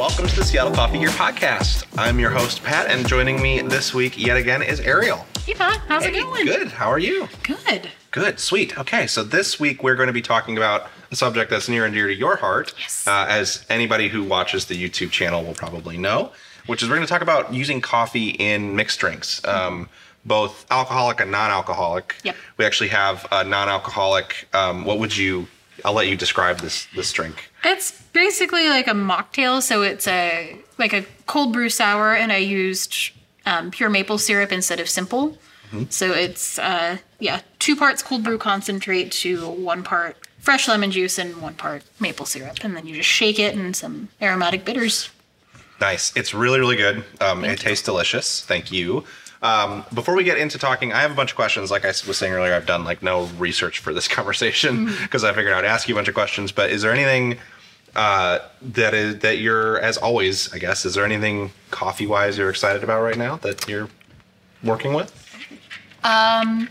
welcome to the Seattle Coffee Gear Podcast. I'm your host, Pat, and joining me this week yet again is Ariel. Hey, Pat. How's it going? Good. How are you? Good. Good. Sweet. Okay, so this week we're going to be talking about a subject that's near and dear to your heart, Yes. uh, as anybody who watches the YouTube channel will probably know, which is we're going to talk about using coffee in mixed drinks. Um, both alcoholic and non-alcoholic. Yep. We actually have a non-alcoholic. Um, what would you? I'll let you describe this this drink. It's basically like a mocktail, so it's a like a cold brew sour, and I used um, pure maple syrup instead of simple. Mm-hmm. So it's uh, yeah, two parts cold brew concentrate to one part fresh lemon juice and one part maple syrup, and then you just shake it and some aromatic bitters. Nice. It's really, really good. Um, it you. tastes delicious. Thank you. Um, before we get into talking, I have a bunch of questions. Like I was saying earlier, I've done like no research for this conversation because I figured I'd ask you a bunch of questions. But is there anything uh, that is that you're, as always, I guess, is there anything coffee wise you're excited about right now that you're working with? Um,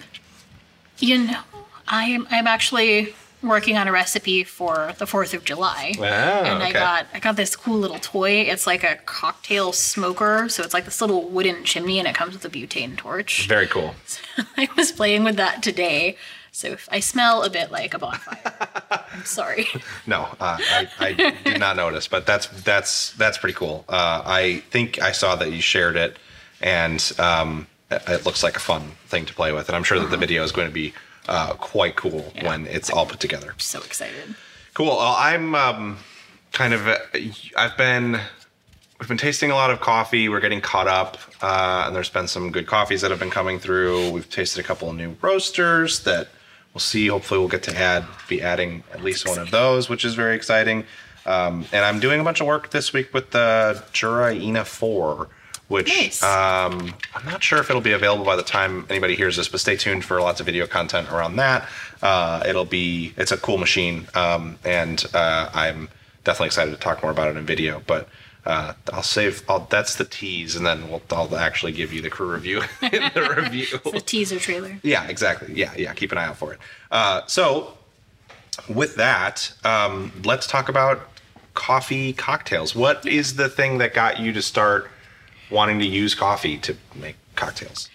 You know, I'm I'm actually working on a recipe for the Fourth of July. Wow. and I got I got this cool little toy. It's like a cocktail smoker, so it's like this little wooden chimney, and it comes with a butane torch. very cool. I was playing with that today, so if I smell a bit like a bonfire, I'm sorry. No, uh, I, I did not notice, but that's that's that's pretty cool. Uh, I think I saw that you shared it, and um, it it looks like a fun thing to play with, and I'm sure that the video is going to be uh, quite cool Yeah. when it's all put together. So excited. Cool. Well, I'm um, kind of. Uh, I've been. We've been tasting a lot of coffee. We're getting caught up, uh, and there's been some good coffees that have been coming through. We've tasted a couple of new roasters that we'll see. Hopefully, we'll get to add, be adding at least one of those, which is very exciting. Um, and I'm doing a bunch of work this week with the Jura ENA 4, which Nice. um, I'm not sure if it'll be available by the time anybody hears this, but stay tuned for lots of video content around that. Uh, it'll be, it's a cool machine, um, and uh, I'm definitely excited to talk more about it in video. But uh, I'll save, I'll, that's the tease, and then we'll, I'll actually give you the crew review in the review. The teaser trailer. Yeah, exactly. Yeah, yeah. Keep an eye out for it. Uh, so, with that, um, let's talk about coffee cocktails. What is the thing that got you to start wanting to use coffee to make cocktails?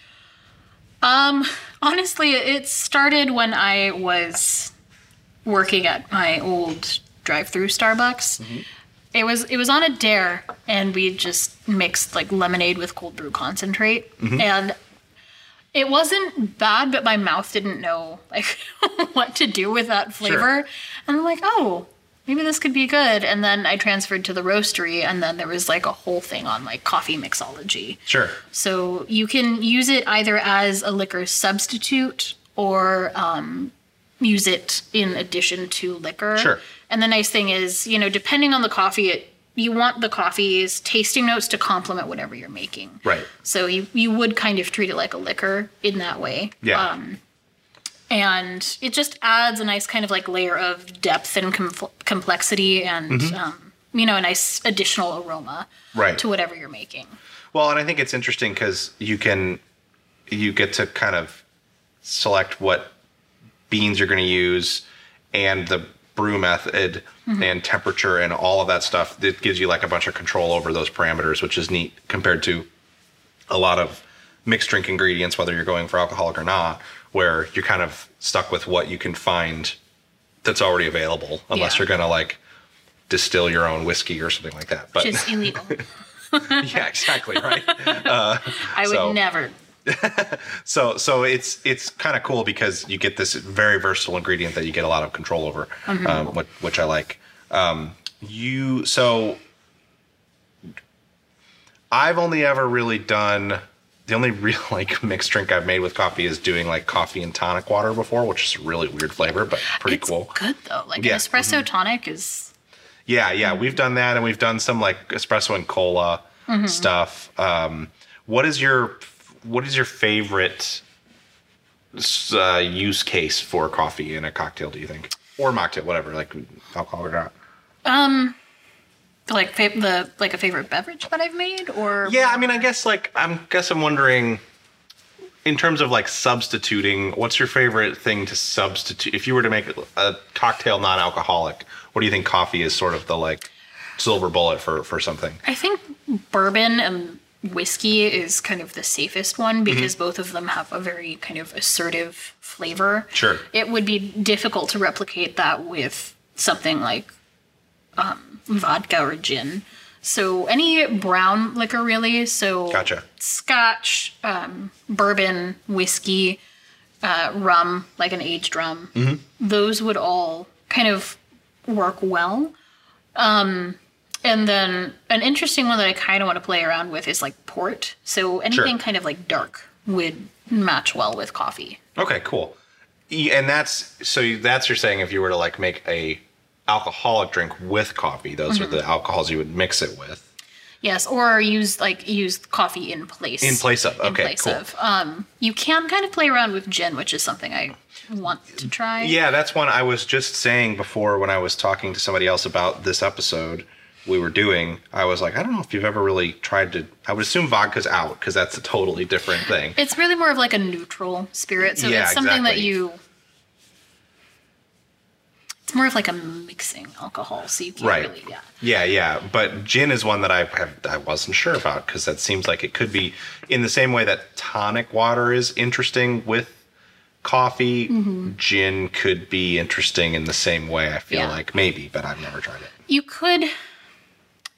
Um, honestly, it started when I was working at my old drive-through Starbucks. It was it was on a dare, and we just mixed like lemonade with cold brew concentrate, and it wasn't bad, but my mouth didn't know like what to do with that flavor, and I'm like, oh. Maybe this could be good. And then I transferred to the roastery, and then there was like a whole thing on like coffee mixology. Sure. So you can use it either as a liquor substitute or um, use it in addition to liquor. Sure. And the nice thing is, you know, depending on the coffee, it, you want the coffee's tasting notes to complement whatever you're making. Right. So you, you would kind of treat it like a liquor in that way. Yeah. Um, and it just adds a nice kind of like layer of depth and com- complexity and, um, you know, a nice additional aroma Right. to whatever you're making. Well, and I think it's interesting because you can, you get to kind of select what beans you're going to use and the brew method and temperature and all of that stuff. It gives you like a bunch of control over those parameters, which is neat compared to a lot of mixed drink ingredients, whether you're going for alcoholic or not, where you're kind of stuck with what you can find that's already available, unless Yeah. you're going to like distill your own whiskey or something like that. But Which is illegal. yeah, exactly right. I would So- never. So so it's it's kind of cool because you get this very versatile ingredient that you get a lot of control over, um, which, which I like. Um, you so I've only ever really done the only real like mixed drink I've made with coffee is doing like coffee and tonic water before, which is a really weird flavor, but pretty it's cool. good though. Like Yeah, an espresso tonic is Yeah, yeah, we've done that, and we've done some like espresso and cola stuff. Um, what is your what is your favorite uh, use case for coffee in a cocktail? Do you think, or mocktail, whatever, like alcohol or not? Like fa- the like a favorite beverage that I've made, or Yeah, I mean, I guess like I'm guess I'm wondering in terms of like substituting. What's your favorite thing to substitute if you were to make a cocktail non-alcoholic? What do you think coffee is sort of the like silver bullet for for something. I think bourbon and whiskey is kind of the safest one Mm-hmm. because both of them have a very kind of assertive flavor. Sure. It would be difficult to replicate that with something like um, vodka or gin. So any brown liquor really. So Gotcha. Scotch, um, bourbon, whiskey, uh, rum, like an aged rum. Mm-hmm. Those would all kind of work well. Um, and then an interesting one that I kind of want to play around with is like port. So anything kind of like dark would match well with coffee. Okay, cool. And that's so that's you're saying if you were to like make a alcoholic drink with coffee, those are the alcohols you would mix it with. Yes, or use like use coffee in place. In place of, okay, in place cool. of. Um, you can kind of play around with gin, which is something I want to try. Yeah, that's one I was just saying before when I was talking to somebody else about this episode we were doing. I was like, I don't know if you've ever really tried to. I would assume vodka's out because that's a totally different thing. It's really more of like a neutral spirit, so Yeah, it's something that you. It's more of like a mixing alcohol, so you can't Right. really yeah. Yeah, yeah, but gin is one that I have I wasn't sure about because that seems like it could be in the same way that tonic water is interesting with coffee. Mm-hmm. Gin could be interesting in the same way. I feel Yeah. like maybe, but I've never tried it. You could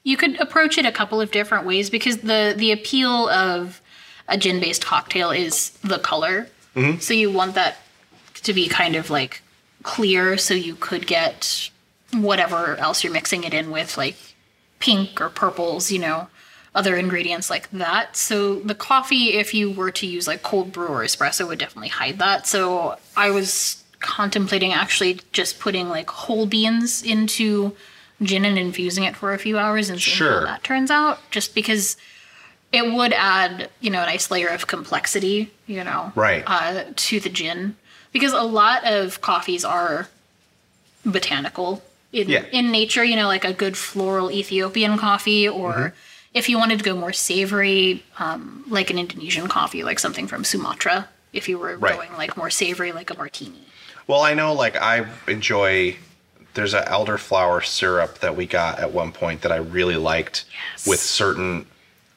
you could approach it a couple of different ways because the the appeal of a gin based cocktail is the color. Mm-hmm. So you want that to be kind of like clear so you could get whatever else you're mixing it in with like pink or purples, you know, other ingredients like that. So the coffee if you were to use like cold brew or espresso would definitely hide that. So I was contemplating actually just putting like whole beans into gin and infusing it for a few hours and seeing Sure. how that turns out just because it would add, you know, a nice layer of complexity, you know, Right. uh, to the gin because a lot of coffees are botanical in Yeah. in nature. You know, like a good floral Ethiopian coffee, or Mm-hmm. if you wanted to go more savory, um, like an Indonesian coffee, like something from Sumatra. If you were Right. going like more savory, like a martini. Well, I know like I enjoy there's an elderflower syrup that we got at one point that I really liked Yes. with certain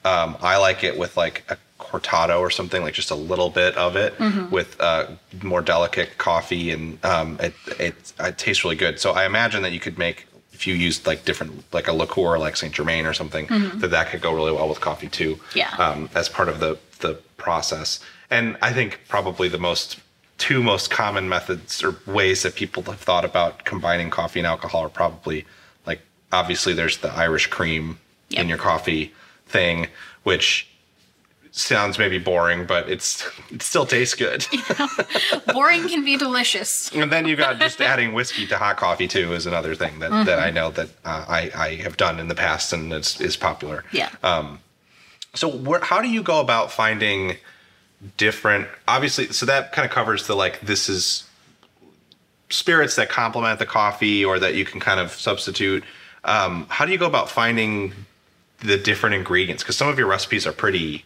um, I like it with like a cortado or something like just a little bit of it Mm-hmm. with uh, more delicate coffee and um, it, it it tastes really good. So I imagine that you could make if you used like different like a liqueur like Saint Germain or something that that could go really well with coffee too. Mm-hmm. Yeah. Um, as part of the the process. And I think probably the most two most common methods or ways that people have thought about combining coffee and alcohol are probably like obviously there's the Irish cream Yep. in your coffee thing, which sounds maybe boring, but it's it still tastes good. Boring can be delicious. and then you got just adding whiskey to hot coffee too is another thing that, that I know that uh, I, I have done in the past and it's is popular. Yeah. Um, So where, how do you go about finding different obviously so that kind of covers the like this is spirits that complement the coffee or that you can kind of substitute. Um, how do you go about finding the different ingredients? Because some of your recipes are pretty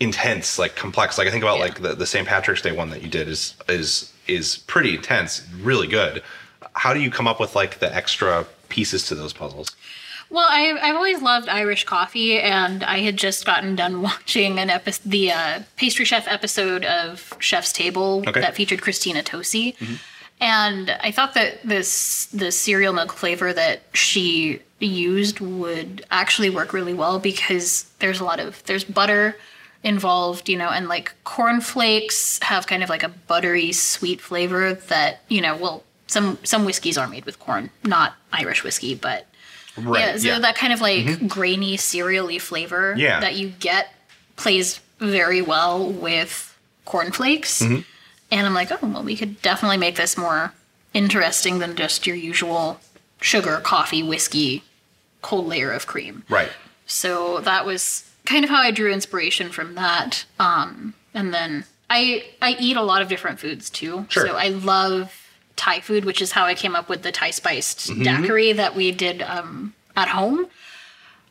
intense, like complex. Like I think about Yeah. like the, the St. Patrick's Day one that you did is is is pretty intense, really good. How do you come up with like the extra pieces to those puzzles? Well, I, I've always loved Irish coffee, and I had just gotten done watching an episode, the uh, pastry chef episode of Chef's Table Okay. that featured Christina Tosi, and I thought that this the cereal milk flavor that she used would actually work really well because there's a lot of there's butter involved, you know, and like cornflakes have kind of like a buttery sweet flavor that you know, well, some some whiskeys are made with corn, not Irish whiskey, but yeah, so that kind of like mm-hmm. grainy cereally flavor Yeah. that you get plays very well with cornflakes. Mm-hmm. And I'm like, oh, well, we could definitely make this more interesting than just your usual sugar, coffee, whiskey, cold layer of cream. right. So that was kind of how I drew inspiration from that. Um, and then I I eat a lot of different foods too. Sure. So I love Thai food, which is how I came up with the Thai spiced Mm-hmm. daiquiri that we did um, at home.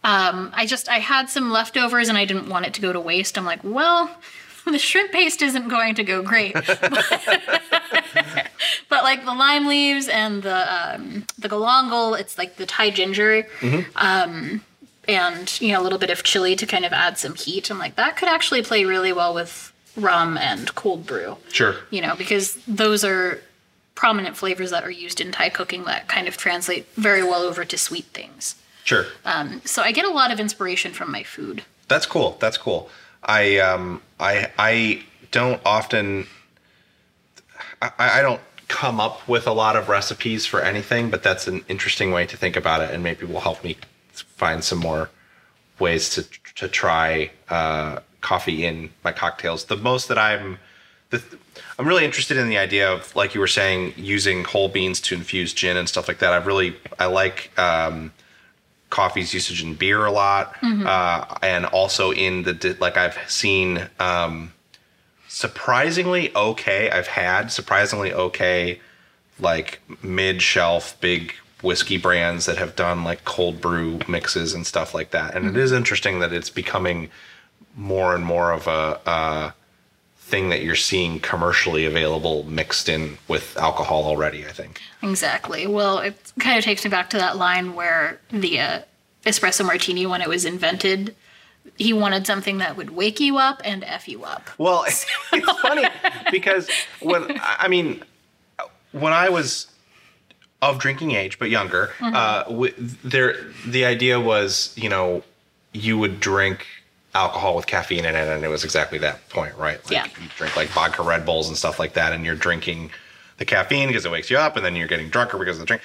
Um, I just I had some leftovers and I didn't want it to go to waste. I'm like, well, the shrimp paste isn't going to go great. but, but, like the lime leaves and the um, the galangal, it's like the Thai ginger. Um, and you know a little bit of chili to kind of add some heat. I'm like that could actually play really well with rum and cold brew. Sure. You know because those are prominent flavors that are used in Thai cooking that kind of translate very well over to sweet things. Sure. Um, so I get a lot of inspiration from my food. That's cool. That's cool. I um I I don't often I, I don't come up with a lot of recipes for anything, but that's an interesting way to think about it, and maybe will help me find some more ways to to try uh, coffee in my cocktails. The most that I'm the, I'm really interested in the idea of like you were saying using whole beans to infuse gin and stuff like that. I really I like um, coffee's usage in beer a lot, uh, and also in the like I've seen um, surprisingly okay. I've had surprisingly okay like mid shelf big whiskey brands that have done like cold brew mixes and stuff like that. And it is interesting that it's becoming more and more of a, uh thing that you're seeing commercially available mixed in with alcohol already. I think. Exactly. Well, it kind of takes me back to that line where the uh, espresso martini, when it was invented, he wanted something that would wake you up and f you up. Well, it's funny because when I mean, when I was of drinking age but younger, uh, w- there the idea was you know you would drink alcohol with caffeine in it, and it was exactly that point, right? Like, Yeah. You drink like vodka Red Bulls and stuff like that, and you're drinking the caffeine because it wakes you up, and then you're getting drunker because of the drink.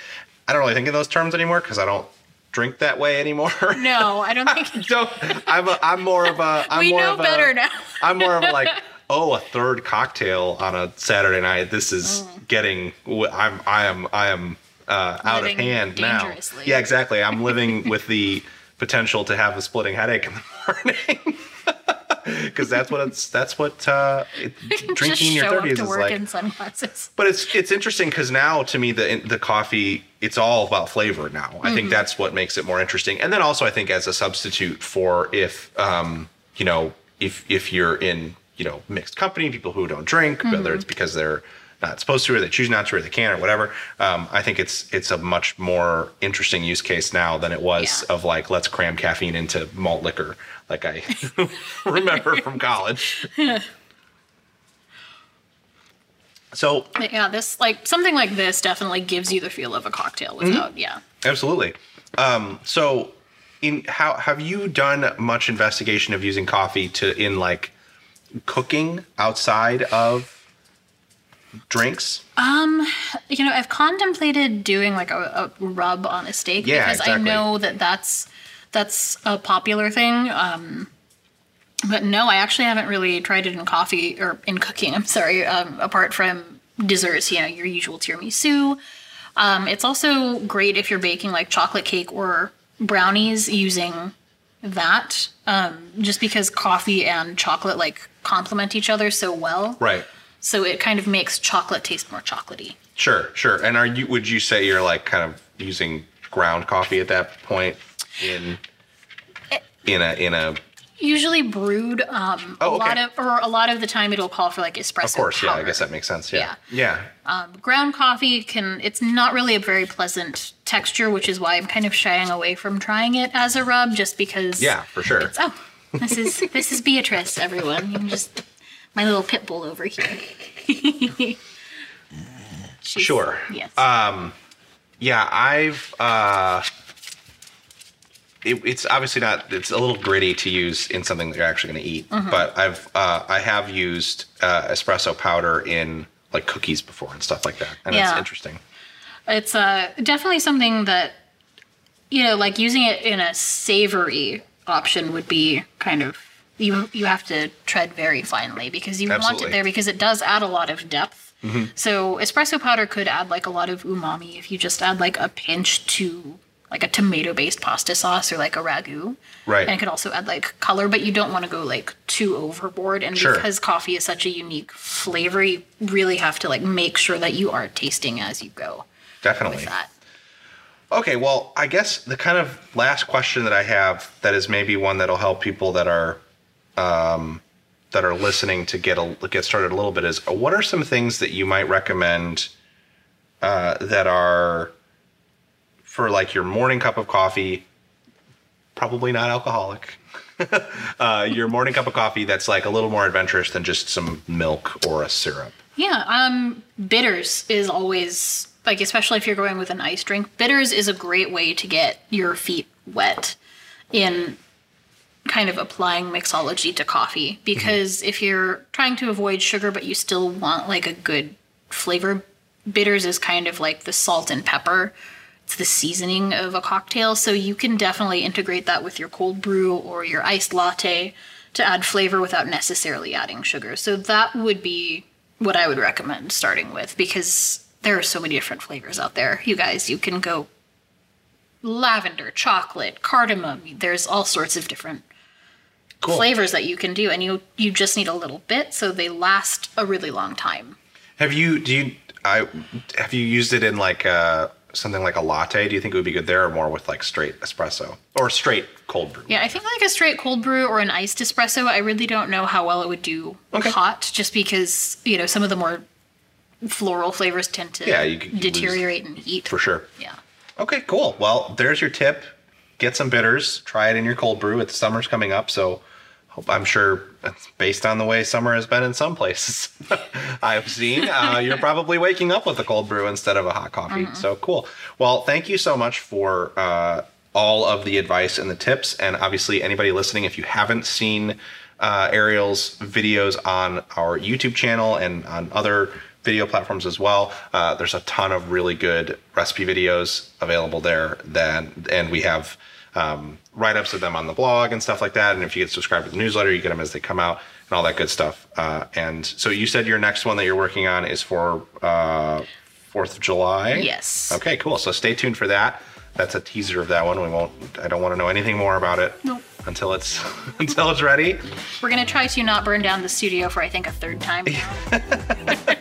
I don't really think in those terms anymore because I don't drink that way anymore. No, I don't think. don't. I'm a, I'm more of a. I'm we more know of a, better now. I'm more of a like, oh, a third cocktail on a Saturday night. This is getting. I'm. I am. I am uh, out of hand now. Yeah, exactly. I'm living with the potential to have a splitting headache in the morning. Because that's what it's. That's what uh, it, drinking in your thirties to is work like. in sunglasses. But it's it's interesting because now to me the the coffee it's all about flavor now. I Mm-hmm. think that's what makes it more interesting. And then also I think as a substitute for if um you know if if you're in you know mixed company, people who don't drink, Mm-hmm. whether it's because they're not supposed to or they choose not to or they can't or whatever. Um, I think it's it's a much more interesting use case now than it was Yeah. of like let's cram caffeine into malt liquor like I remember from college. So But yeah, this like something like this definitely gives you the feel of a cocktail Mm-hmm. without. Yeah. Absolutely. Um, so, in how have you done much investigation of using coffee to in like cooking outside of drinks? Um, you know, I've contemplated doing like a, a rub on a steak Yeah, because I know that that's that's a popular thing. Um, but no, I actually haven't really tried it in coffee or in cooking. I'm sorry. Um, apart from desserts, you know, your usual tiramisu. Um, it's also great if you're baking like chocolate cake or brownies using that. Um, just because coffee and chocolate like complement each other so well. Right. So it kind of makes chocolate taste more chocolatey. Sure. Sure. And are you? Would you say you're like kind of using ground coffee at that point in in a in a Usually brewed. Um, Oh, a lot okay. of, or a lot of the time, it'll call for like espresso. of course yeah I guess that makes sense yeah yeah, Um, ground coffee can. It's not really a very pleasant texture, which is why I'm kind of shying away from trying it as a rub, just because. yeah for sure oh, this is this is Beatrice, everyone. I'm just my little pit bull over here. Sure. Yes. Um, Yeah, I've. uh it, it's obviously not. It's a little gritty to use in something that you're actually going to eat. Mm-hmm. But I've uh, I have used uh, espresso powder in like cookies before and stuff like that, and it's interesting. It's uh, definitely something that, you know, like using it in a savory option would be kind of you. You have to tread very finely because you want Absolutely. Mm-hmm. it there because it does add a lot of depth. So espresso powder could add like a lot of umami if you just add like a pinch to like a tomato-based pasta sauce or like a ragu. Right. And it could also add like color, but you don't want to go like too overboard. And Sure. because coffee is such a unique flavor, you really have to like make sure that you are tasting as you go Definitely. Okay, well, I guess the kind of last question that I have that is maybe one that'll help people that are um, that are listening to get a get started a little bit is what are some things that you might recommend uh, that are for like your morning cup of coffee, probably not alcoholic. uh, your morning cup of coffee that's like a little more adventurous than just some milk or a syrup. Yeah, um, bitters is always like, especially if you're going with an ice drink. Bitters is a great way to get your feet wet in kind of applying mixology to coffee because mm-hmm. if you're trying to avoid sugar but you still want like a good flavor, bitters is kind of like the salt and pepper. It's the seasoning of a cocktail, so you can definitely integrate that with your cold brew or your iced latte to add flavor without necessarily adding sugar. So that would be what I would recommend starting with because there are so many different flavors out there. You guys, you can go lavender, chocolate, cardamom. There's all sorts of different cool. flavors that you can do, and you you just need a little bit, so they last a really long time. Have you do you I have you used it in like uh, something like a latte? Do you think it would be good there, or more with like straight espresso or straight cold brew? Yeah, I think like a straight cold brew or an iced espresso. I really don't know how well it would do okay. hot, just because you know some of the more floral flavors tend to yeah, you deteriorate and heat. For sure. Yeah. Okay, cool. Well, there's your tip. Get some bitters. Try it in your cold brew. It's summer's coming up, so I'm sure based on the way summer has been in some places I've seen, uh, you're probably waking up with a cold brew instead of a hot coffee. Mm-hmm. So cool. Well, thank you so much for uh, all of the advice and the tips. And obviously, anybody listening, if you haven't seen uh, Ariel's videos on our YouTube channel and on other video platforms as well. Uh, there's a ton of really good recipe videos available there. Then, and we have um, write ups of them on the blog and stuff like that. And if you get subscribed to the newsletter, you get them as they come out and all that good stuff. Uh, and so you said your next one that you're working on is for uh, 4th of July? Yes. Okay, cool. So stay tuned for that. That's a teaser of that one. We won't, I don't want to know anything more about it. Nope. Until it's until it's ready. We're gonna try to not burn down the studio for I think a third time.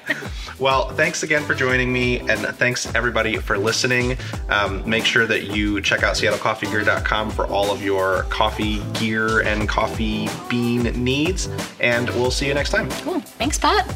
Well, thanks again for joining me, and thanks everybody for listening. Um, make sure that you check out SeattleCoffeeGear.com for all of your coffee gear and coffee bean needs, and we'll see you next time. Cool. Thanks, Pat.